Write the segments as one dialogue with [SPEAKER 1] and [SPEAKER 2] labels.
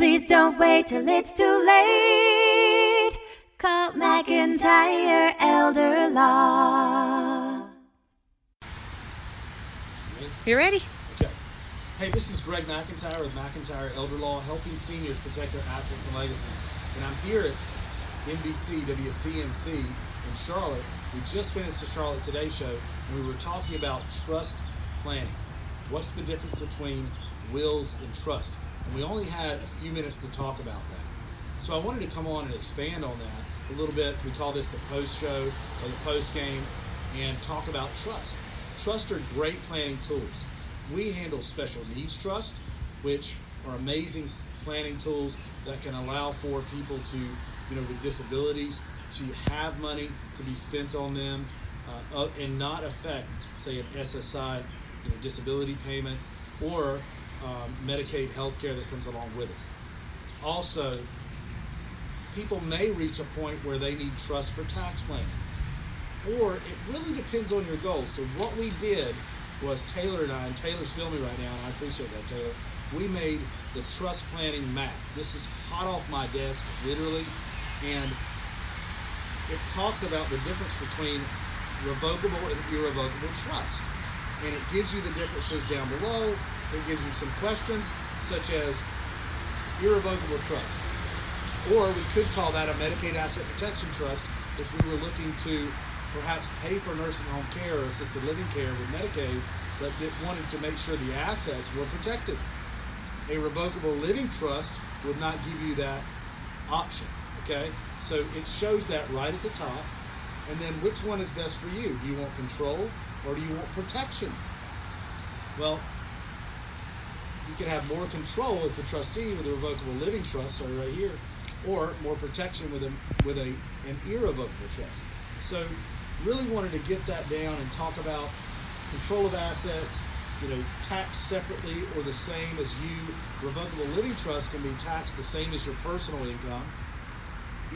[SPEAKER 1] Please don't wait till it's too late. Call McIntyre Elder Law.
[SPEAKER 2] You ready?
[SPEAKER 3] Okay. Hey, this is Greg McIntyre with McIntyre Elder Law, helping seniors protect their assets and legacies. And I'm here at NBC WCNC in Charlotte. We just finished the Charlotte Today show, and we were talking about trust planning. What's the difference between wills and trust? And we only had a few minutes to talk about that. So I wanted to come on and expand on that a little bit. We call this the post show or the post game, and talk about trust. Trust are great planning tools. We handle special needs trust, which are amazing planning tools that can allow for people to, you know, with disabilities, to have money to be spent on them uh, and not affect, say, an SSI, you know, disability payment or um, Medicaid health care that comes along with it. Also, people may reach a point where they need trust for tax planning or it really depends on your goals. So what we did was Taylor and I, and Taylor's filming right now, and I appreciate that, Taylor. We made the trust planning map. This is hot off my desk, literally, and it talks about the difference between revocable and irrevocable trust. And it gives you the differences down below. It gives you some questions, such as irrevocable trust. Or we could call that a Medicaid Asset Protection Trust if we were looking to perhaps pay for nursing home care or assisted living care with Medicaid, but wanted to make sure the assets were protected. A revocable living trust would not give you that option. Okay, so it shows that right at the top. And then which one is best for you? Do you want control or do you want protection? Well, you can have more control as the trustee with a revocable living trust, sorry, right here, or more protection with a with a an irrevocable trust. So really wanted to get that down and talk about control of assets, you know, taxed separately or the same as you. Revocable living trust can be taxed the same as your personal income.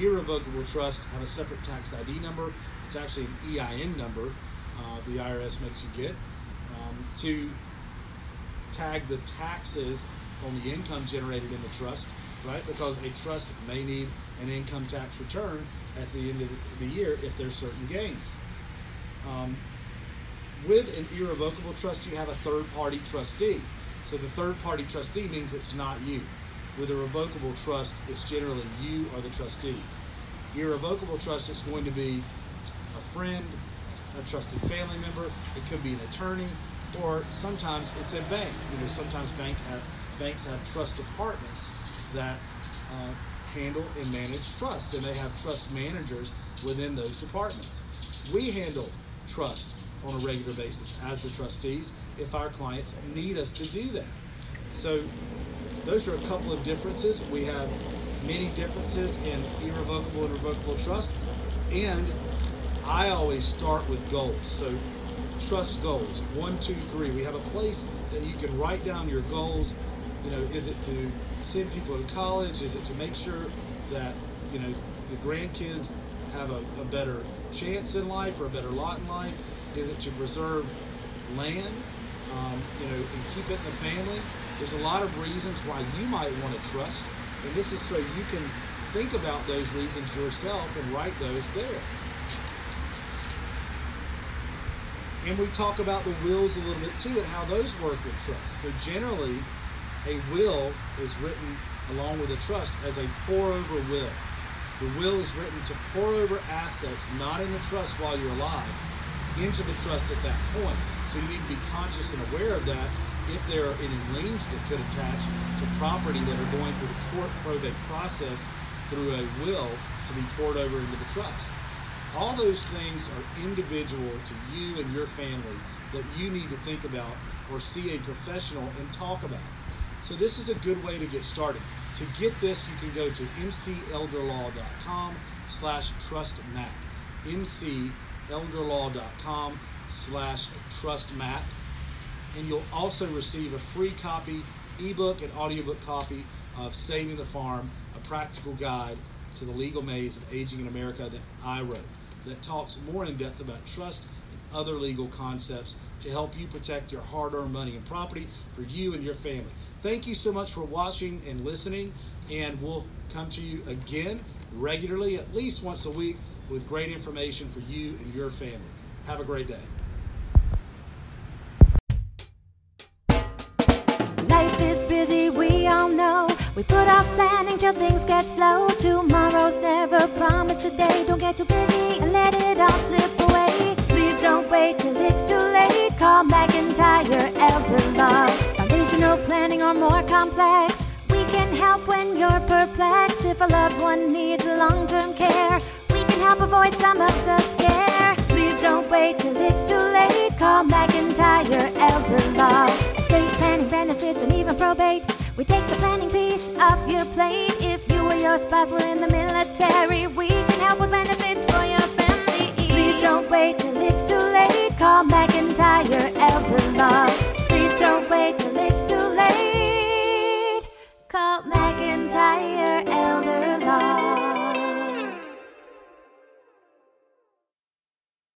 [SPEAKER 3] Irrevocable trust have a separate tax ID number. It's actually an EIN number uh, the IRS makes you get um, to tag the taxes on the income generated in the trust, right? Because a trust may need an income tax return at the end of the year if there's certain gains. Um, with an irrevocable trust, you have a third party trustee. So the third party trustee means it's not you. With a revocable trust, it's generally you are the trustee. Irrevocable trust is going to be a friend, a trusted family member, it could be an attorney, or sometimes it's a bank. You know, sometimes bank have, banks have trust departments that uh, handle and manage trusts, and they have trust managers within those departments. We handle trust on a regular basis as the trustees if our clients need us to do that. So those are a couple of differences. We have many differences in irrevocable and revocable trust, and I always start with goals. So trust goals one, two, three. We have a place that you can write down your goals. You know, is it to send people to college? Is it to make sure that you know the grandkids have a, a better chance in life or a better lot in life? Is it to preserve land? Um, you know, and keep it in the family. There's a lot of reasons why you might want to trust, and this is so you can think about those reasons yourself and write those there. And we talk about the wills a little bit too and how those work with trust. So generally, a will is written along with a trust as a pour over will. The will is written to pour over assets not in the trust while you're alive into the trust at that point. So you need to be conscious and aware of that if there are any liens that could attach to property that are going through the court probate process through a will to be poured over into the trust. All those things are individual to you and your family that you need to think about or see a professional and talk about. So this is a good way to get started. To get this, you can go to mcelderlaw.com slash trustmap. mcelderlaw.com slash trustmap. And you'll also receive a free copy, ebook and audiobook copy of Saving the Farm, a practical guide to the legal maze of aging in America that I wrote that talks more in depth about trust and other legal concepts to help you protect your hard earned money and property for you and your family. Thank you so much for watching and listening, and we'll come to you again regularly, at least once a week, with great information for you and your family. Have a great day.
[SPEAKER 1] Life is busy, we all know. We put off planning till things get slow. Tomorrow's never promised today. Don't get too busy and let it all slip away. Please don't wait till it's too late. Call McIntyre Elder Law. Foundational planning or more complex. We can help when you're perplexed. If a loved one needs avoid some of the scare. Please don't wait till it's too late. Call McIntyre Elder Law. Estate planning benefits and even probate. We take the planning piece off your plate. If you or your spouse were in the military, we can help with benefits for your family. Please don't wait till it's too late. Call McIntyre Elder Law.